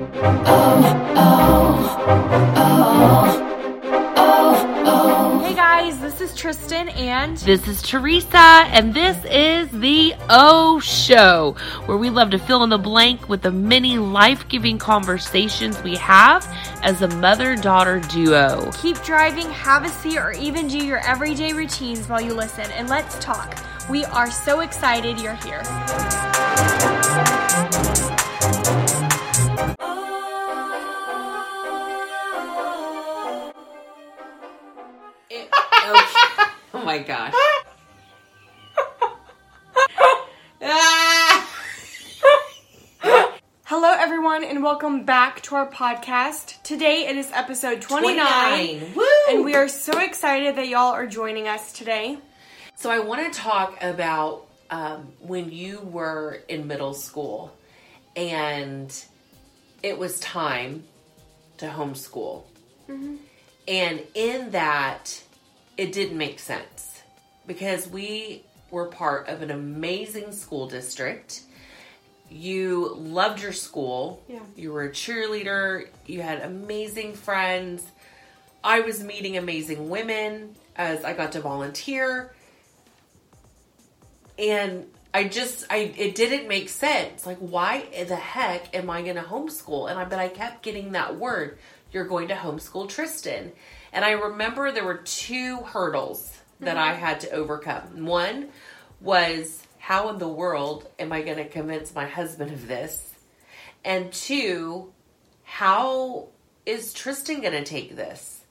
Hey guys, this is Tristan and This is Teresa, and this is the O Show, where we love to fill in the blank with the many life giving conversations we have as a mother daughter duo. keep driving, have a seat, or even do your everyday routines while you listen and let's talk. We are so excited you're here. My gosh. Hello everyone and welcome back to our podcast. Today it is episode 29, 29. Woo! and we are so excited that y'all are joining us today. So, I want to talk about um, when you were in middle school and it was time to homeschool. And in that, it didn't make sense because we were part of an amazing school district. You loved your school. Yeah. You were a cheerleader. You had amazing friends. I was meeting amazing women as I got to volunteer. And I just I it didn't make sense. Like why the heck am I going to homeschool? And I but I kept getting that word, you're going to homeschool Tristan. And I remember there were two hurdles that I had to overcome. One was how in the world am I going to convince my husband of this? And two, how is Tristan going to take this?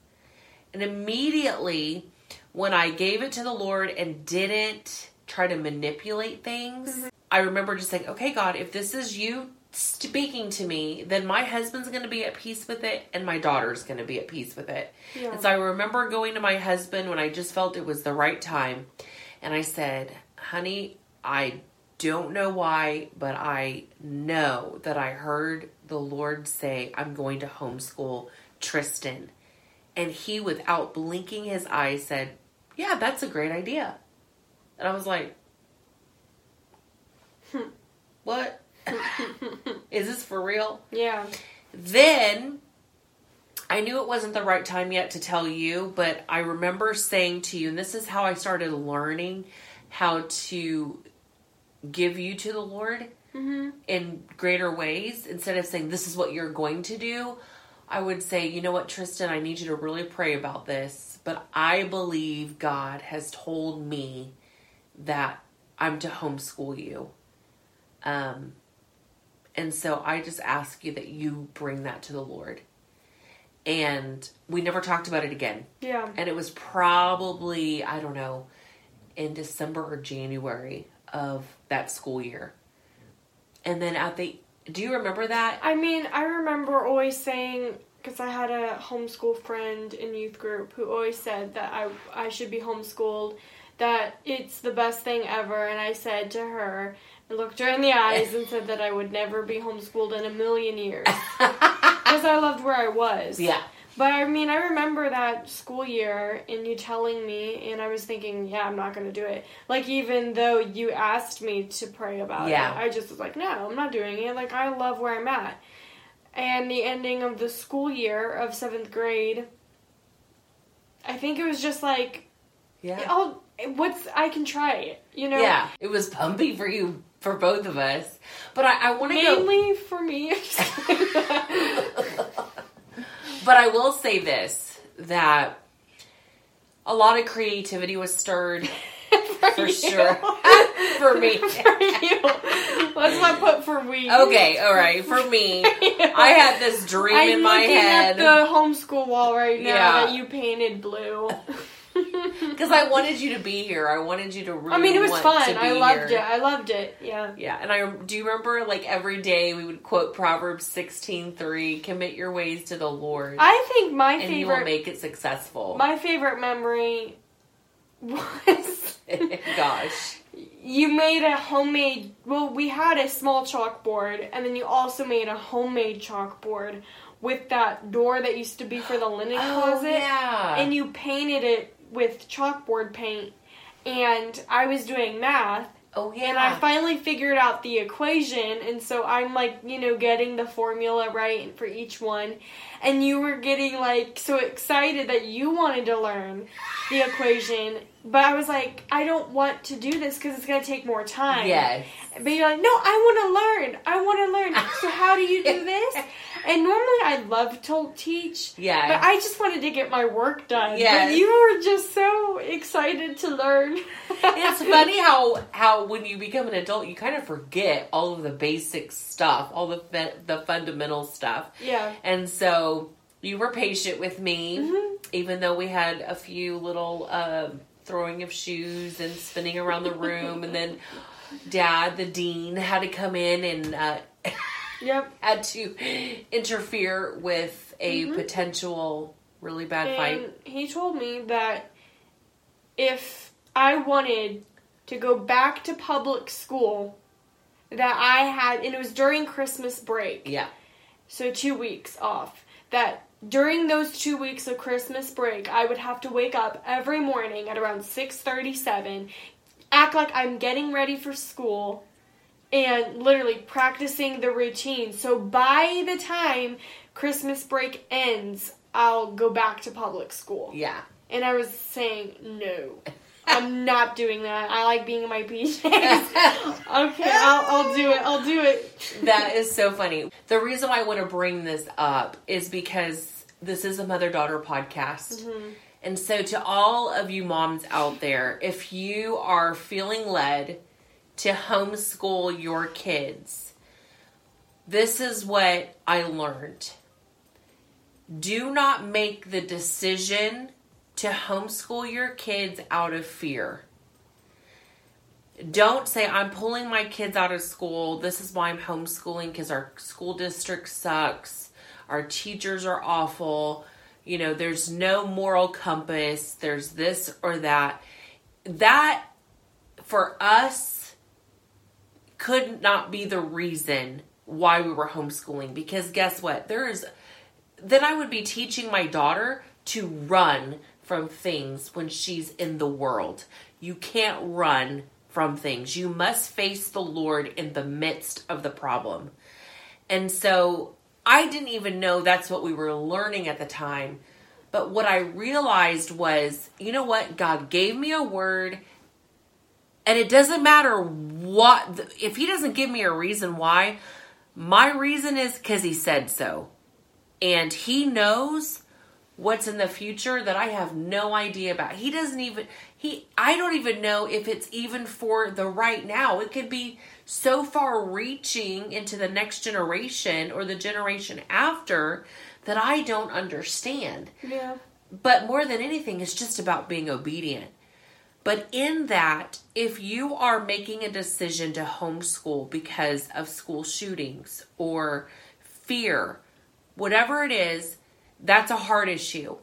And immediately, when I gave it to the Lord and didn't try to manipulate things, mm-hmm. I remember just saying, okay, God, if this is you speaking to me, then my husband's going to be at peace with it and my daughter's going to be at peace with it. Yeah. And so I remember going to my husband when I just felt it was the right time. And I said, honey, I don't know why, but I know that I heard the Lord say, I'm going to homeschool Tristan. And he, without blinking his eyes, said, Yeah, that's a great idea. And I was like, hmm. What? Is this for real? Yeah. Then I knew it wasn't the right time yet to tell you, but I remember saying to you, and this is how I started learning how to give you to the Lord in greater ways. Instead of saying, This is what you're going to do, I would say, You know what, Tristan, I need you to really pray about this, but I believe God has told me that I'm to homeschool you. Um, and so I just ask you that you bring that to the Lord. And we never talked about it again. Yeah. And it was probably, I don't know, in December or January of that school year. And then at the, do you remember that? I mean, I remember always saying because I had a homeschool friend in youth group who always said that I I should be homeschooled, that it's the best thing ever, and I said to her, I looked her in the eyes and said that I would never be homeschooled in a million years because I loved where I was. Yeah. But I mean, I remember that school year and you telling me, and I was thinking, yeah, I'm not going to do it. Like, even though you asked me to pray about Yeah. it, I just was like, no, I'm not doing it. Like, I love where I'm at. And the ending of the school year of seventh grade, I think it was just like, Yeah. oh, what's, I can try it, you know? Yeah. It was pumpy for you, for both of us. But I, I want to go. Mainly for me. But I will say this that a lot of creativity was stirred for you. sure for me. for you. Let's not put for we. Okay, all right. For me, I had this dream I'm in my head at the homeschool wall right now Yeah. that you painted blue. because I wanted you to be here. I wanted you to really. I mean, it was fun. I loved here. it. I loved it. Yeah. Yeah, and I do you remember like every day we would quote Proverbs sixteen three: "Commit your ways to the Lord, I think my and He will make it successful." my favorite memory was Gosh, you made a homemade well we had a small chalkboard and then you also made a homemade chalkboard with that door that used to be for the linen oh, closet Oh, yeah, and you painted it with chalkboard paint and I was doing math Oh yeah. And I finally figured out the equation, and so I'm like, you know, getting the formula right for each one. And you were getting like so excited that you wanted to learn the equation, but I was like, I don't want to do this because it's gonna take more time. Yes. But you're like, no, I want to learn. I want to learn. So how do you do this? And normally I love to teach. Yeah. But I just wanted to get my work done. Yes. But you were just so excited to learn. it's funny how how when you become an adult you kind of forget all of the basic stuff all the the fundamental stuff Yeah. and so you were patient with me Mhm. even though we had a few little um throwing of shoes and spinning around the room and then dad the dean had to come in and uh, Yep. had to interfere with a Mhm. potential really bad fight he told me that if I wanted to go back to public school, that I had, and it was during Christmas break. yeah so two weeks off that during those two weeks of christmas break i would have to wake up every morning at around 6.37 act like i'm getting ready for school and literally practicing the routine. So by the time christmas break ends i'll go back to public school. Yeah. And i was saying no i'm not doing that i like being in my pjs okay I'll, I'll do it i'll do it That is so funny. The reason why I want to bring this up is because this is a mother daughter podcast. Mm-hmm. And so, to all of you moms out there, if you are feeling led to homeschool your kids, this is what I learned. Do not make the decision to homeschool your kids out of fear. Don't say i'm pulling my kids out of school. This is why i'm homeschooling because our school district sucks. Our teachers are awful. You know there's no moral compass. There's this or that. That for us could not be the reason why we were homeschooling because guess what? There is then i would be teaching my daughter to run from things when she's in the world you can't run from things. You must face the Lord in the midst of the problem. And so I didn't even know that's what we were learning at the time. But what I realized was, you know what? God gave me a word, and it doesn't matter what, if He doesn't give me a reason why, my reason is because He said so. And He knows what's in the future that I have no idea about. He doesn't even he I don't even know if it's even for the right now. It could be so far reaching into the next generation or the generation after that I don't understand. yeah But more than anything it's just about being obedient. But in that, if you are making a decision to homeschool because of school shootings or fear, whatever it is, that's a heart issue.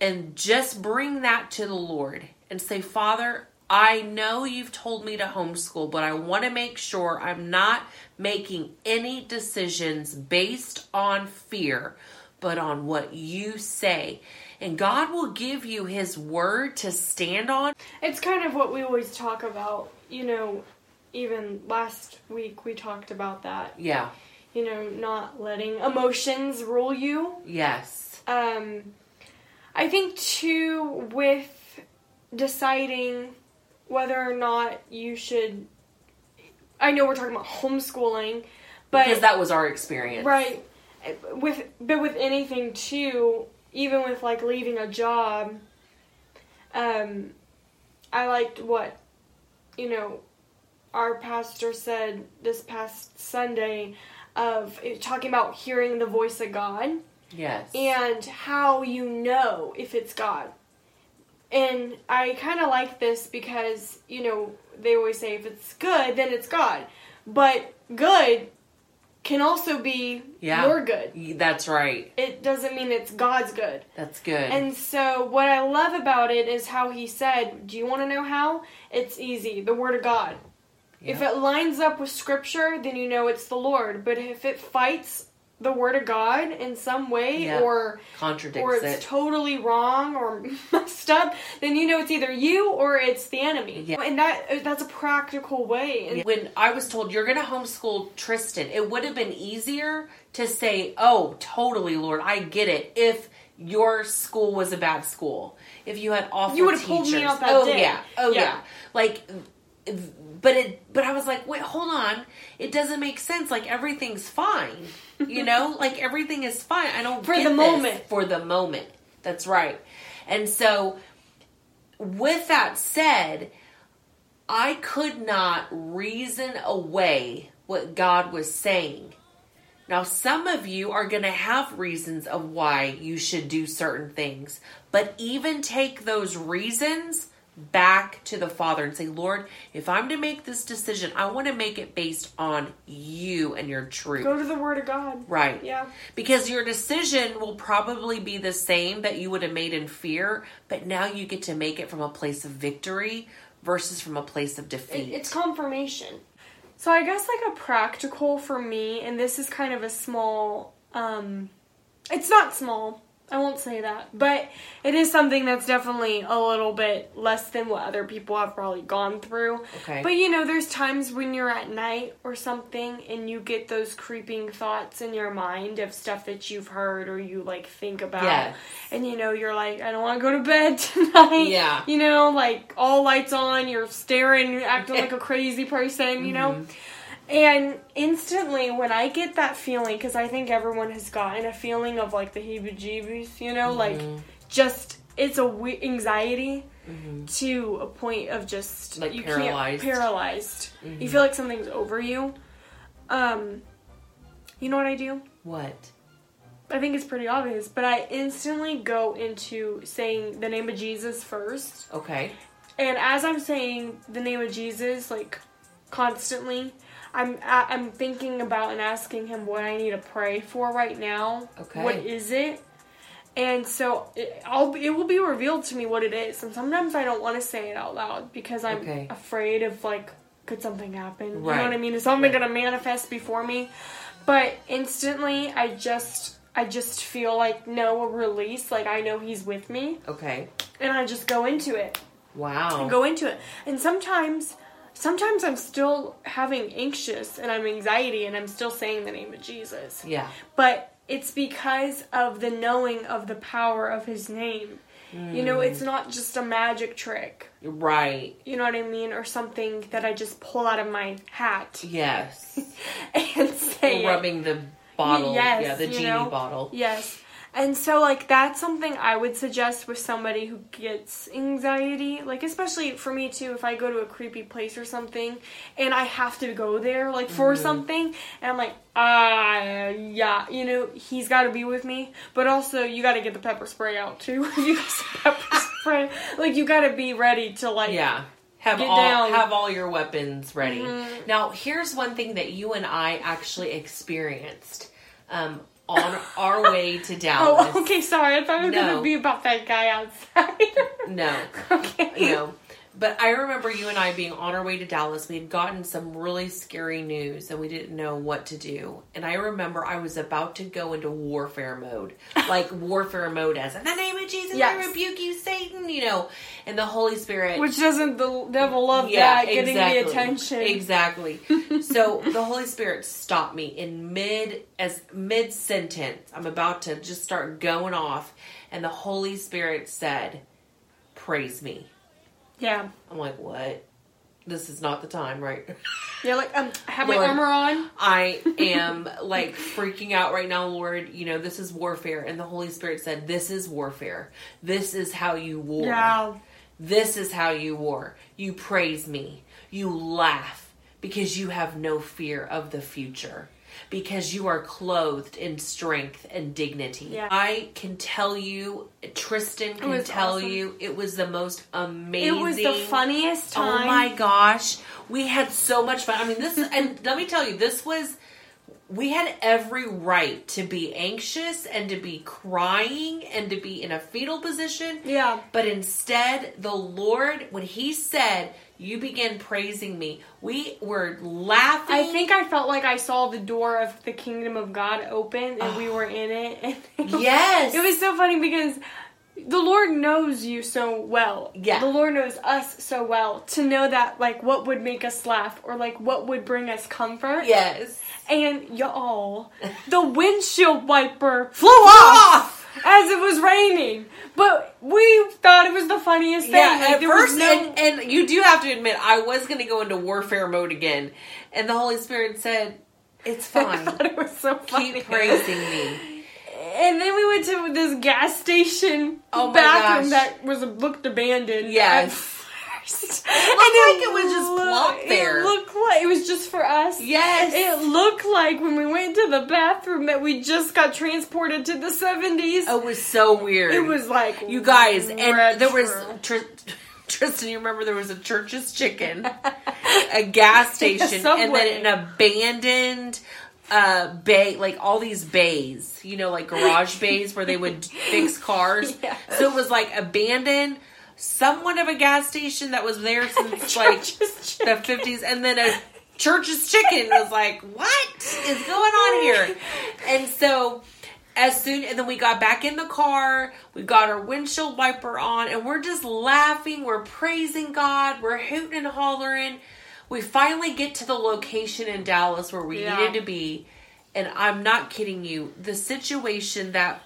And just bring that to the Lord and say, Father, I know you've told me to homeschool, but I want to make sure I'm not making any decisions based on fear, but on what you say. And God will give you His word to stand on. It's kind of what we always talk about. You know, even last week we talked about that. Yeah. You know, not letting emotions rule you. Yes. Um, I think too with deciding whether or not you should. I know we're talking about homeschooling, but Because that was our experience. Right. With but with anything too, even with like leaving a job, um I liked what you know our pastor said this past Sunday of eh, talking about hearing the voice of God Yes. and how you know if it's God. And I kind of like this because, you know, they always say if it's good, then it's God. But good can also be Yeah. your good. That's right. It doesn't mean it's God's good. That's good. And so, what I love about it is how he said, Do you want to know how? It's easy the Word of God. If it lines up with Scripture, then you know it's the Lord. But if it fights the word of God in some way Yeah. or Contradicts it, or it's it. totally wrong or messed up, then you know it's either you or it's the enemy. Yeah. And that that's a practical way. And when I was told you're going to homeschool Tristan, it would have been easier to say, "Oh, totally, Lord, I get it." If your school was a bad school, if you had awful You would have pulled me out that oh day. yeah, oh yeah. Yeah. like. But it, but I was like, wait, hold on. It doesn't make sense. Like everything's fine, you know. like everything is fine. I don't For the moment. For the moment, that's right. And so, with that said, I could not reason away what God was saying. Now, some of you are going to have reasons of why you should do certain things, but even take those reasons back to the Father and say, Lord, if I'm to make this decision, I want to make it based on you and your truth. go to the word of God. Right. Yeah. Because your decision will probably be the same that you would have made in fear, but now you get to make it from a place of victory versus from a place of defeat. it's confirmation. So I guess like a practical for me, and this is kind of a small. um It's not small. I won't say that, but it is something that's definitely a little bit less than what other people have probably gone through. Okay. But you know, there's times when you're at night or something and you get those creeping thoughts in your mind of stuff that you've heard or you like think about. Yes. And you know, you're like, I don't want to go to bed tonight. Yeah. You know, like all lights on, you're staring, you're acting like a crazy person, you know? Mm-hmm. And instantly, when I get that feeling, because I think everyone has gotten a feeling of like the heebie jeebies, you know, like mm-hmm. just it's a we- anxiety mm-hmm. to a point of just Like you paralyzed. can't paralyzed. You mm-hmm. feel like something's over you. Um, you know what I do? what? I think it's pretty obvious, but I instantly go into saying the name of Jesus first. Okay. And as I'm saying the name of Jesus, like constantly, I'm I'm thinking about and asking him what I need to pray for right now. Okay. What is it? And so it, I'll it will be revealed to me what it is. And sometimes I don't want to say it out loud because I'm Okay. afraid of like could something happen? Right. You know what I mean? Is something Right. going to manifest before me? But instantly I just I just feel like no a release, like I know he's with me Okay. and I just go into it Wow. and go into it. And sometimes, sometimes I'm still having anxious and I'm anxiety and I'm still saying the name of Jesus. yeah. But it's because of the knowing of the power of His name. You know, it's mm. not just a magic trick. Right. You know what I mean, or something that I just pull out of my hat Yes. and say it. Rubbing the bottle. Yes, yeah, the genie know? bottle. Yes. And so, like, that's something I would suggest with somebody who gets anxiety. Like, especially for me, too, if I go to a creepy place or something and I have to go there, like, for Mm-hmm. something, and I'm like, ah, yeah, you know, he's got to be with me. But also, you got to get the pepper spray out, too. you got some pepper spray. Like, you got to be ready to, like, Yeah. Have Get all down. have all your weapons ready. Mhm. Now, here's one thing that you and I actually experienced um, on our way to oh, Dallas. Oh, okay, sorry. I thought it was gonna be about that guy outside. No, okay. know. But I remember you and I being on our way to Dallas. We had gotten some really scary news and we didn't know what to do. And I remember I was about to go into warfare mode. Like warfare mode as in the name of Jesus, I rebuke you, Satan, you know. And the Holy Spirit Which doesn't the devil love that getting the attention? Exactly. so the Holy Spirit stopped me in mid as mid sentence. I'm about to just start going off, and the Holy Spirit said, "Praise me." Yeah. I'm like, "What? This is not the time, right?" Yeah, like um, I have my armor on. I am like freaking out right now, Lord. You know, this is warfare. And the Holy Spirit said, This is warfare. This is how you war. Yeah. This is how you war. You praise me. You laugh because you have no fear of the future. Because you are clothed in strength and dignity. Yeah. I can tell you, Tristan can tell awesome. you, it was the most amazing. It was the funniest oh time. Oh my gosh, we had so much fun. I mean, this, and let me tell you, this was, we had every right to be anxious and to be crying and to be in a fetal position. Yeah. But instead, the Lord, when He said, You began praising me. We were laughing. I think I felt like I saw the door of the kingdom of God open and we ah. were in it. And Yes. It was so funny because the Lord knows you so well. Yeah. The Lord knows us so well to know that like what would make us laugh or like what would bring us comfort. yes. And y'all, the windshield wiper flew off as it was raining. But we thought it was the funniest thing. Yeah, Like, at first, no- and, and you do have to admit, I was going to go into warfare mode again, and the Holy Spirit said, "It's I fine. thought it was so funny. Keep praising me." And then we went to this gas station Oh bathroom that was looked abandoned. Yes. First. It And looked like it was just plopped there. It looked like it was just for us. Yes. It looked like when we went to the bathroom that we just got transported to the seventies. It was so weird. It was like you guys, and there was. Tr- Tristan. You remember there was a Church's Chicken, a gas station, and then an abandoned uh bay like all these bays you know like garage bays where they would fix cars Yes. so it was like abandoned somewhat of a gas station that was there since like the 50s and then a church's chicken was like what is going on here? And so as soon and then we got back in the car we got our windshield wiper on and we're just laughing we're praising god we're hooting and hollering. We finally get to the location in dallas where we Yeah. needed to be and i'm not kidding you the situation that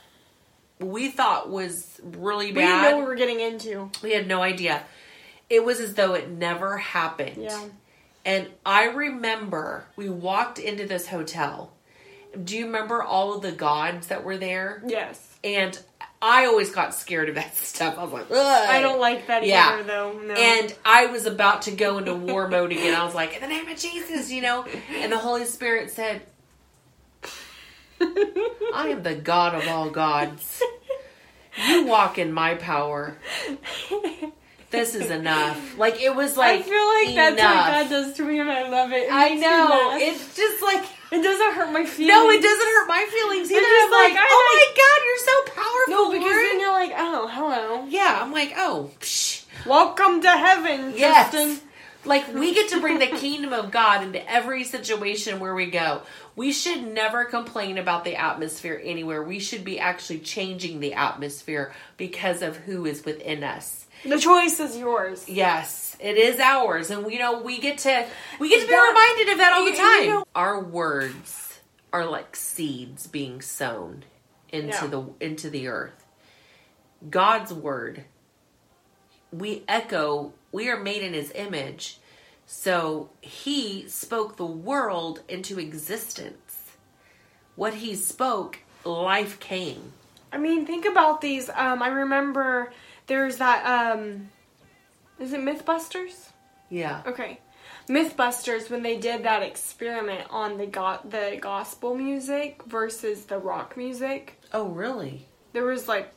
we thought was really We didn't bad know what we were getting into. we had no idea. It was as though it never happened. Yeah. And I remember we walked into this hotel. Do you remember all of the gods that were there? Yes. And I always got scared of that stuff. I was like, Ugh. I don't like that Yeah. either though. No. And I was about to go into war mode again. I was like, in the name of Jesus, you know? And the Holy Spirit said, I am the God of all gods. You walk in my power. This is enough. Like it was like I feel like that's what. God does to me and I love it. It I know. It's just like It doesn't hurt my feelings. no, it doesn't hurt my feelings either. I'm like, like, oh my god, you're so powerful. No, because Lord." then you're like, oh, hello. yeah, I'm like, oh, psh. Welcome to heaven, Yes. Justin. Like we get to bring the kingdom of God into every situation where we go. We should never complain about the atmosphere anywhere. We should be actually changing the atmosphere because of who is within us. The choice is yours. Yes, it is ours, and we know we get to we get to be That- reminded of that all the time. you know- Our words are like seeds being sown into Yeah. the into the earth. God's word. We echo. We are made in His image, so He spoke the world into existence. What He spoke, life came. I mean, think about these. Um, I remember there's that. Um, is it MythBusters? Yeah. Okay, MythBusters when they did that experiment on the go- the gospel music versus the rock music. Oh, really? There was like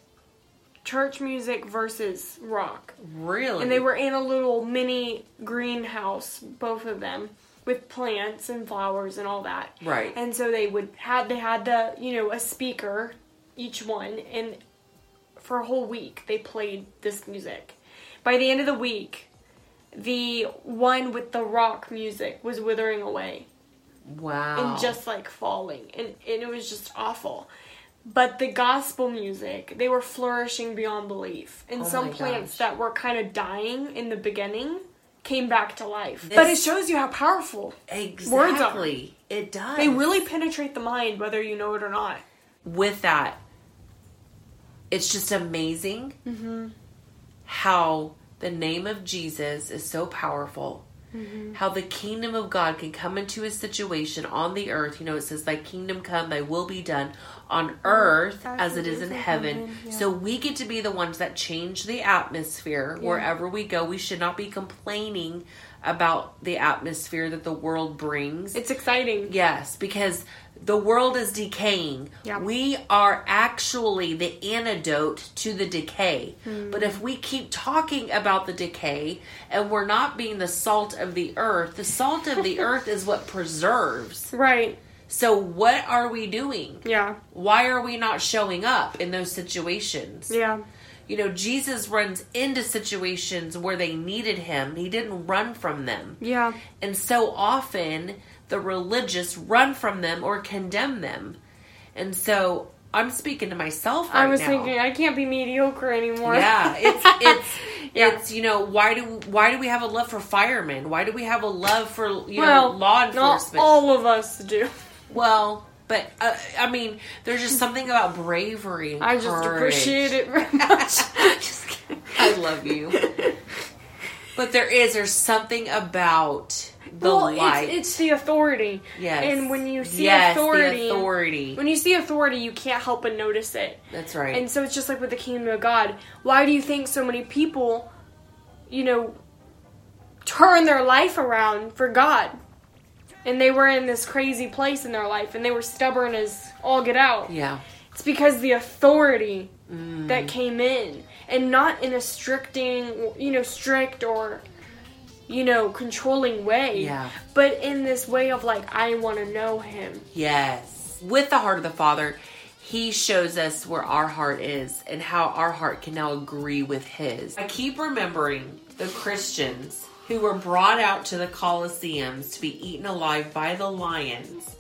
church music versus rock. Really? And they were in a little mini greenhouse, both of them, with plants and flowers and all that. right. And so they would have they had the you know a speaker, each one, and for a whole week they played this music. By the end of the week, the one with the rock music was withering away wow. and just like falling, and, and it was just awful. But the gospel music, they were flourishing beyond belief. And Oh some plants gosh. that were kind of dying in the beginning came back to life. This- but it shows you how powerful Exactly. It does. they really penetrate the mind, whether you know it or not. with that, it's just amazing Mm-hmm. how the name of Jesus is so powerful. Mm-hmm. How the kingdom of God can come into a situation on the earth. You know, it says, Thy kingdom come, thy will be done on earth as it is in heaven. yeah. So we get to be the ones that change the atmosphere wherever we go. We should not be complaining about the atmosphere that the world brings. It's exciting. Yes, because the world is decaying. Yeah. We are actually the antidote to the decay. Hmm. But if we keep talking about the decay and we're not being the salt of the earth, the salt of the earth is what preserves. Right. So what are we doing? Yeah. Why are we not showing up in those situations? Yeah. You know, Jesus runs into situations where they needed him. He didn't run from them. Yeah. And so often the religious run from them or condemn them. And so I'm speaking to myself right now. I was now. thinking I can't be mediocre anymore. Yeah, it's it's Yeah. it's you know why do why do we have a love for firemen? Why do we have a love for you well, know law not enforcement? all of us do. well, but uh, I mean, there's just something about bravery. And I just courage. appreciate it very much. I love you. But there is there's something about the well, light. it's, it's the authority. yes. And when you see yes, authority, the authority. when you see authority, you can't help but notice it. That's right. And so it's just like with the kingdom of God. Why do you think so many people, you know, turn their life around for God? And they were in this crazy place in their life and they were stubborn as all get out. yeah. It's because the authority Mm. that came in and not in a stricting, you know, strict or you know, controlling way. Yeah. But in this way of like I want to know him. Yes. With the heart of the Father, He shows us where our heart is and how our heart can now agree with His. I keep remembering the Christians who were brought out to the Colosseums to be eaten alive by the lions.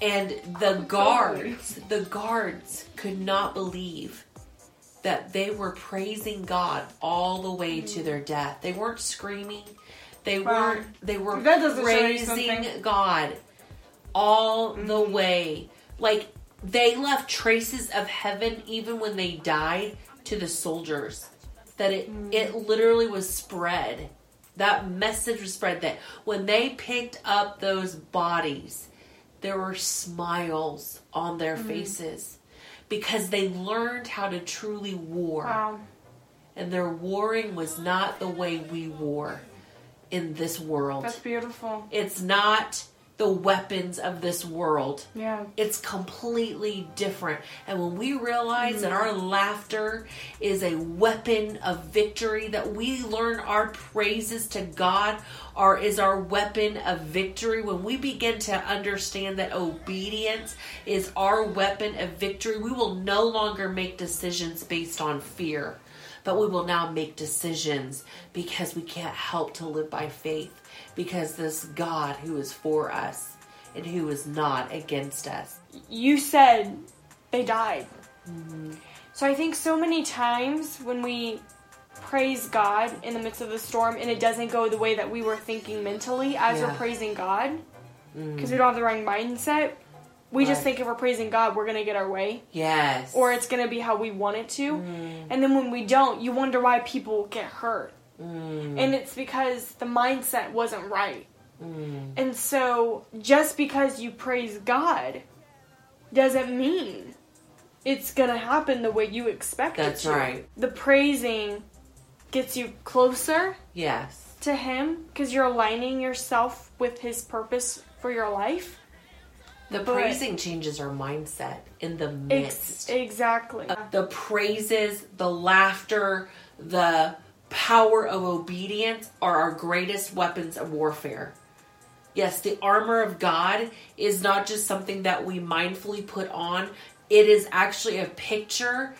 And the guards, the guards could not believe that they were praising God all the way to their death. They weren't screaming. They Wow. weren't they were That doesn't show you praising. God all the Mm-hmm. way. Like they left traces of heaven even when they died to the soldiers. That it Mm. it literally was spread. That message was spread that when they picked up those bodies, there were smiles on their Mm-hmm. faces because they learned how to truly war. And their warring was not the way we war in this world. That's beautiful. It's not the weapons of this world. Yeah. It's completely different. And when we realize that mm. our laughter is a weapon of victory, that we learn our praises to God are is our weapon of victory, when we begin to understand that obedience is our weapon of victory, we will no longer make decisions based on fear. But we will now make decisions because we can't help to live by faith. Because this God who is for us and who is not against us. You said they died. Mm-hmm. So I think so many times when we praise God in the midst of the storm and it doesn't go the way that we were thinking mentally as Yeah. Mm. we're praising God, because we don't have the right mindset, we just think if we're praising God, we're going to get our way. Yes. or it's gonna be how we want it to. Mm. And then when we don't, you wonder why people get hurt. Mm. And it's because the mindset wasn't right. Mm. And so just because you praise God doesn't mean it's gonna happen the way you expect That's it to. right. The praising gets you closer Yes. to Him because you're aligning yourself with His purpose for your life. The But- praising changes our mindset in the Ex- midst. exactly. Uh, the praises, the laughter, the power of obedience are our greatest weapons of warfare. Yes, the armor of God is not just something that we mindfully put on, it is actually a picture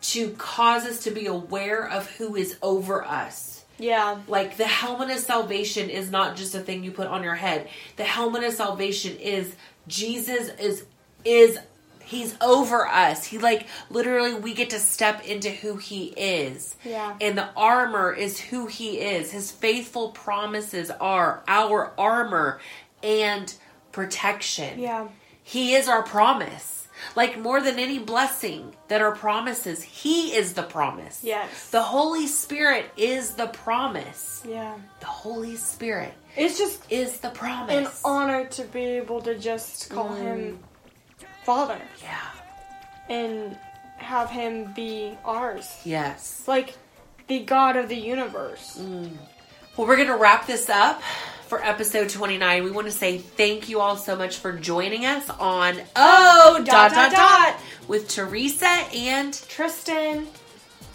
to cause us to be aware of who is over us. yeah. Like the helmet of salvation is not just a thing you put on your head. The helmet of salvation is Jesus is is he's over us. He like literally we get to step into who he is. Yeah. And the armor is who he is. His faithful promises are our armor and protection. Yeah. He is our promise. Like more than any blessing that are promises, he is the promise. Yes. The Holy Spirit is the promise. Yeah. The Holy Spirit It's just is the promise. an honor to be able to just call him mm. Father yeah. and have him be ours. Yes. Like the God of the universe. Mm. Well, we're going to wrap this up for episode 29. We want to say thank you all so much for joining us on Oh, dot, dot, dot, with Teresa and Tristan,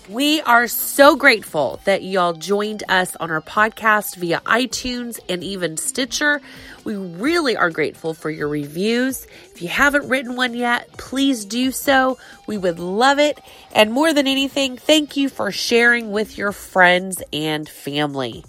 We are so grateful that y'all joined us on our podcast via iTunes and even Stitcher. We really are grateful for your reviews. If you haven't written one yet, please do so. We would love it. And more than anything, thank you for sharing with your friends and family.